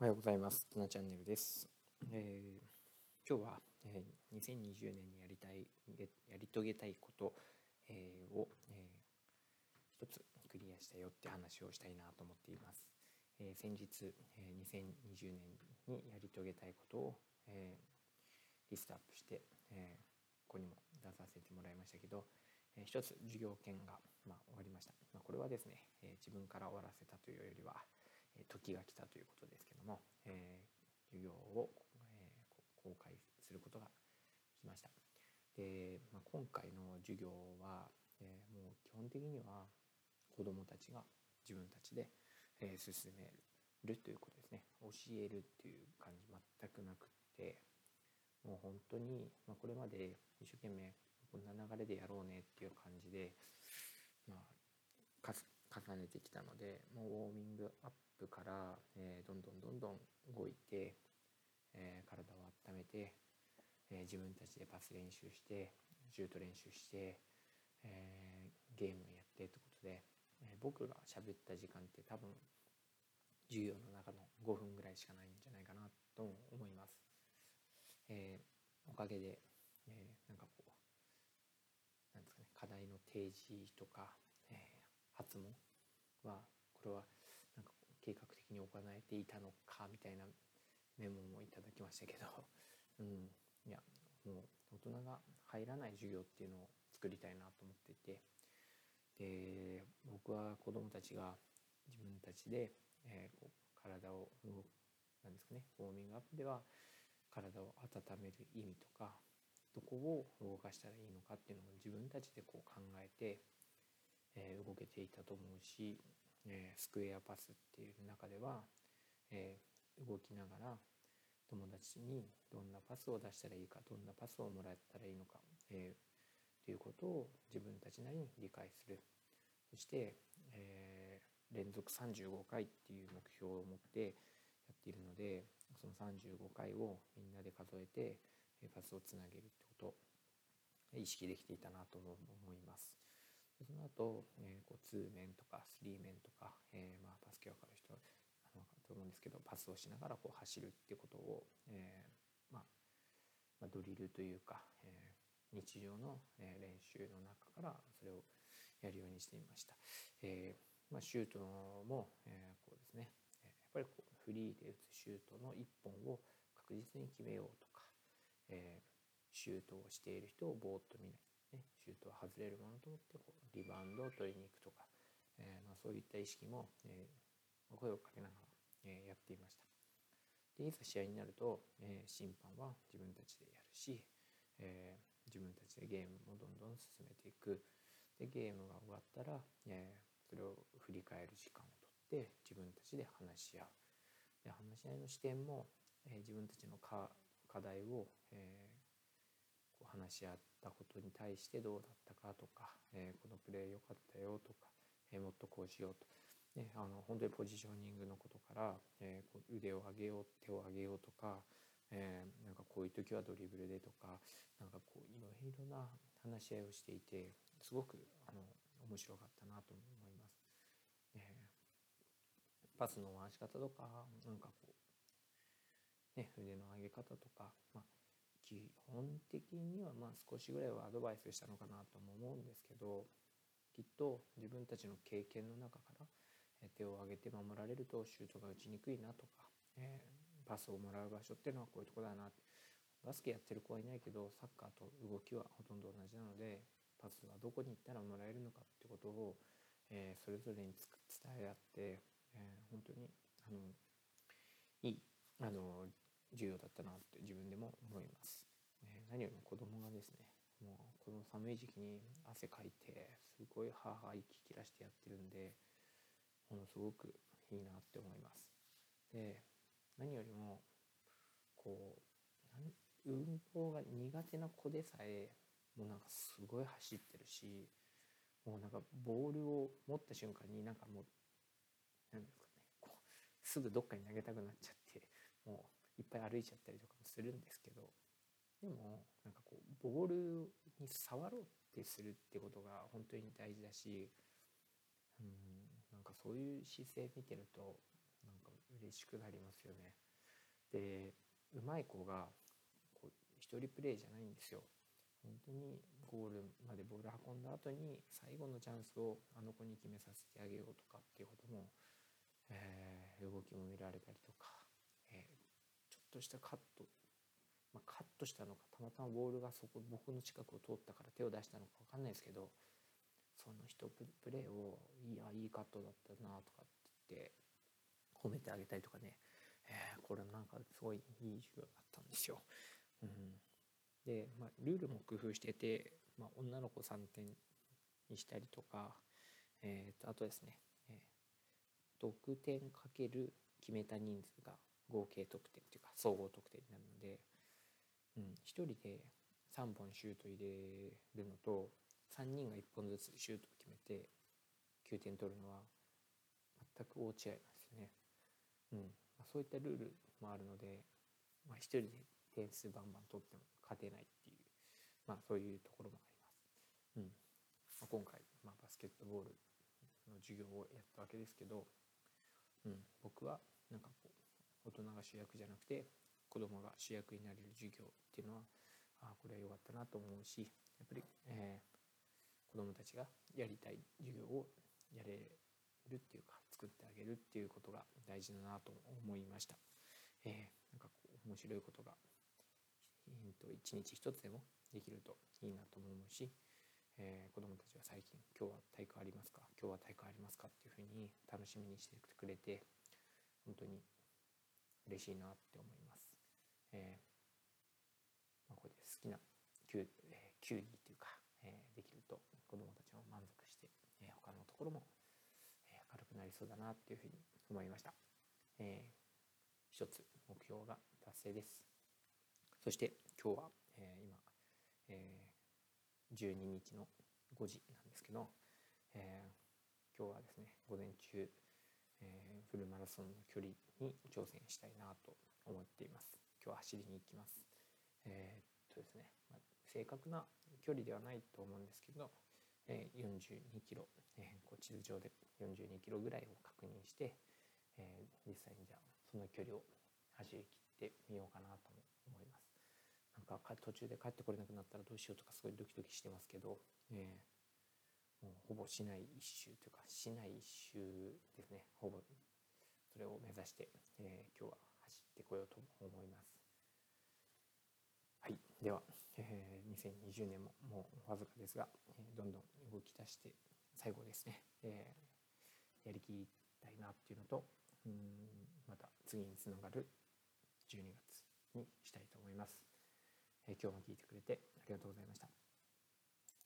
おはようございます。つなチャンネルです。えー、今日は、えー、2020年にやりたいやり遂げたいこと、えー、を、えー、一つクリアしたよって話をしたいなと思っています。えー、先日、えー、2020年にやり遂げたいことを、えー、リストアップして、えー、ここにも出させてもらいましたけど、えー、一つ授業権が、まあ、終わりました。まあ、これはですね、えー、自分から終わらせたというよりは、時が来たということ、授業を、えー、公開することが来ました。で、まあ、今回の授業は、えー、もう基本的には子どもたちが自分たちで、えー、進めるということですね教えるっていう感じ全くなくってもう本当に、まあ、これまで一生懸命こんな流れでやろうねっていう感じで、まあ、重ねてきたのでもうウォーミングアップから、えー、どんどんどんどん動い、て、えー、自分たちでパス練習してシュート練習して、えゲームやってってことで、え僕が喋った時間って多分授業の中の5分ぐらいしかないんじゃないかなと思います。えおかげで、えなんかこうなんですかね課題の提示とか、え発問はこれはなんか計画的に行えていたのかみたいなメモもいただきましたけど、うん、いやもう大人が入らない授業っていうのを作りたいなと思ってて。で僕は子どもたちが自分たちで、えー、体を動くなんですかねウォーミングアップでは体を温める意味とかどこを動かしたらいいのかっていうのを自分たちでこう考えてえー、動けていたと思うし、えー、スクエアパスっていう中では、えー、動きながら友達にどんなパスを出したらいいかどんなパスをもらったらいいのか、えー、ということを自分たちなりに理解するそして、えー、連続35回っていう目標を持ってやっているのでその35回をみんなで数えてパスをつなげるってことを意識できていたなと思います。その後、えー、こう2面とか3面とか、えー、まあ、バスケ分かる人と思うんですけどパスをしながらこう走るっていうことを、えー、まあ、まあ、ドリルというか、え日常の、え練習の中からそれをやるようにしていました。えまあ、シュートも、えこうですねやっぱりこうフリーで打つシュートの1本を確実に決めようとか、えシュートをしている人をぼーっと見ないね、シュートは外れるものと思ってこうリバウンドを取りに行くとか、えー、まあ、そういった意識も、えー、声をかけながら、え、やっていました。でいざ試合になると、え審判は自分たちでやるし、え自分たちでゲームもどんどん進めていく。でゲームが終わったら、えそれを振り返る時間をとって自分たちで話し合う。で話し合いの視点も、え自分たちの課題を、えこう話し合ったことに対してどうだったかとか、え、このプレー良かったよとか、え、もっとこうしようと、ね、あの本当にポジショニングのことから、えー、こう腕を上げよう手を上げようとか、えー、なんかこういう時はドリブルでとかなんかこういろいろな話し合いをしていてすごくあの面白かったなと思います。えー、パスの回し方とかなんかこう、ね、腕の上げ方とか、まあ基本的にはまあ少しぐらいはアドバイスしたのかなとも思うんですけどきっと自分たちの経験の中から手を挙げて守られるとシュートが打ちにくいなとか、えー、パスをもらう場所っていうのはこういうとこだなバスケやってる子はいないけどサッカーと動きはほとんど同じなのでパスはどこに行ったらもらえるのかってことを、えー、それぞれに伝え合って、えー、本当にあのいいあの重要だったなって自分でも思います。え何よりも子供がですねもうこの寒い時期に汗かいてすごい母が息切らしてやってるんでものすごくいいなって思います。で何よりもこう運動が苦手な子でさえもうなんかすごい走ってるしもうなんかボールを持った瞬間になんかもう何ですかねこうすぐどっかに投げたくなっちゃってもういっぱい歩いちゃったりとかもするんですけどでもなんかこうボールに触ろうってするってことが本当に大事だしうんかそういう姿勢見てるとなんか嬉しくなりますよね。でうまい子がこう一人プレーじゃないんですよ。本当にゴールまでボール運んだ後に最後のチャンスをあの子に決めさせてあげようとかっていうことも、えー、動きも見られたりとか、えー、ちょっとしたカット、まあ、カットしたのかたまたまボールがそこ僕の近くを通ったから手を出したのか分かんないですけどその人プレーを「いやいいカットだったな」とかって言って褒めてあげたりとかね、えー、これなんかすごいいい授業だったんですよ。うんで、まあ、ルールも工夫してて、まあ、女の子3点にしたりとか、えー、とあとですね、えー、得点かける決めた人数が合計得点というか総合得点になるので、うん、1人で3本シュート入れるのと3人が1本ずつシュートを決めて9点取るのは全く大違いなんですよね。うんまあ、そういったルールもあるので、まあ、1人で点数バンバン取っても勝てないっていう、まあ、そういうところもあります。うんまあ、今回、ま、バスケットボールの授業をやったわけですけど、うん、僕はなんかこう大人が主役じゃなくて子供が主役になれる授業っていうのはあこれは良かったなと思うしやっぱり、えー、子供たちがやりたい授業をやれるっていうか作ってあげるっていうことが大事だなと思いました。えー、なんかこう面白いことがえー、と一日一つでもできるといいなと思うし、えー、子どもたちは最近「今日は大会ありますか？今日は大会ありますか?」っていうふうに楽しみにしてくれて本当に嬉しいなって思います。えーまあ、これで好きな球,、えー、球技っていうか、えー、できると子どもたちも満足して、えー、他のところも、えー、明るくなりそうだなっていうふうに思いました。えー、一つ目標が達成です。そして今日は、えー、今、えー、12日の5時なんですけど、えー、今日はですね午前中、えー、フルマラソンの距離に挑戦したいなと思っています今日は走りに行きますえー、っとですね、まあ、正確な距離ではないと思うんですけど、え、42キロ、えー、こう地図上で42キロぐらいを確認して、えー、実際にじゃあその距離を走り切ってみようかなと思いますなんか途中で帰ってこれなくなったらどうしようとかすごいドキドキしてますけど、えー、もうほぼ市内一周というか市内一周ですねほぼそれを目指して、えー、今日は走ってこようと思います。はい、では、えー、2020年ももうわずかですが、えー、どんどん動き出して最後ですね、えー、やりきりたいなっていうのとうんまた次につながる12月にしたいと思います。え今日も聞いてくれてありがとうございました。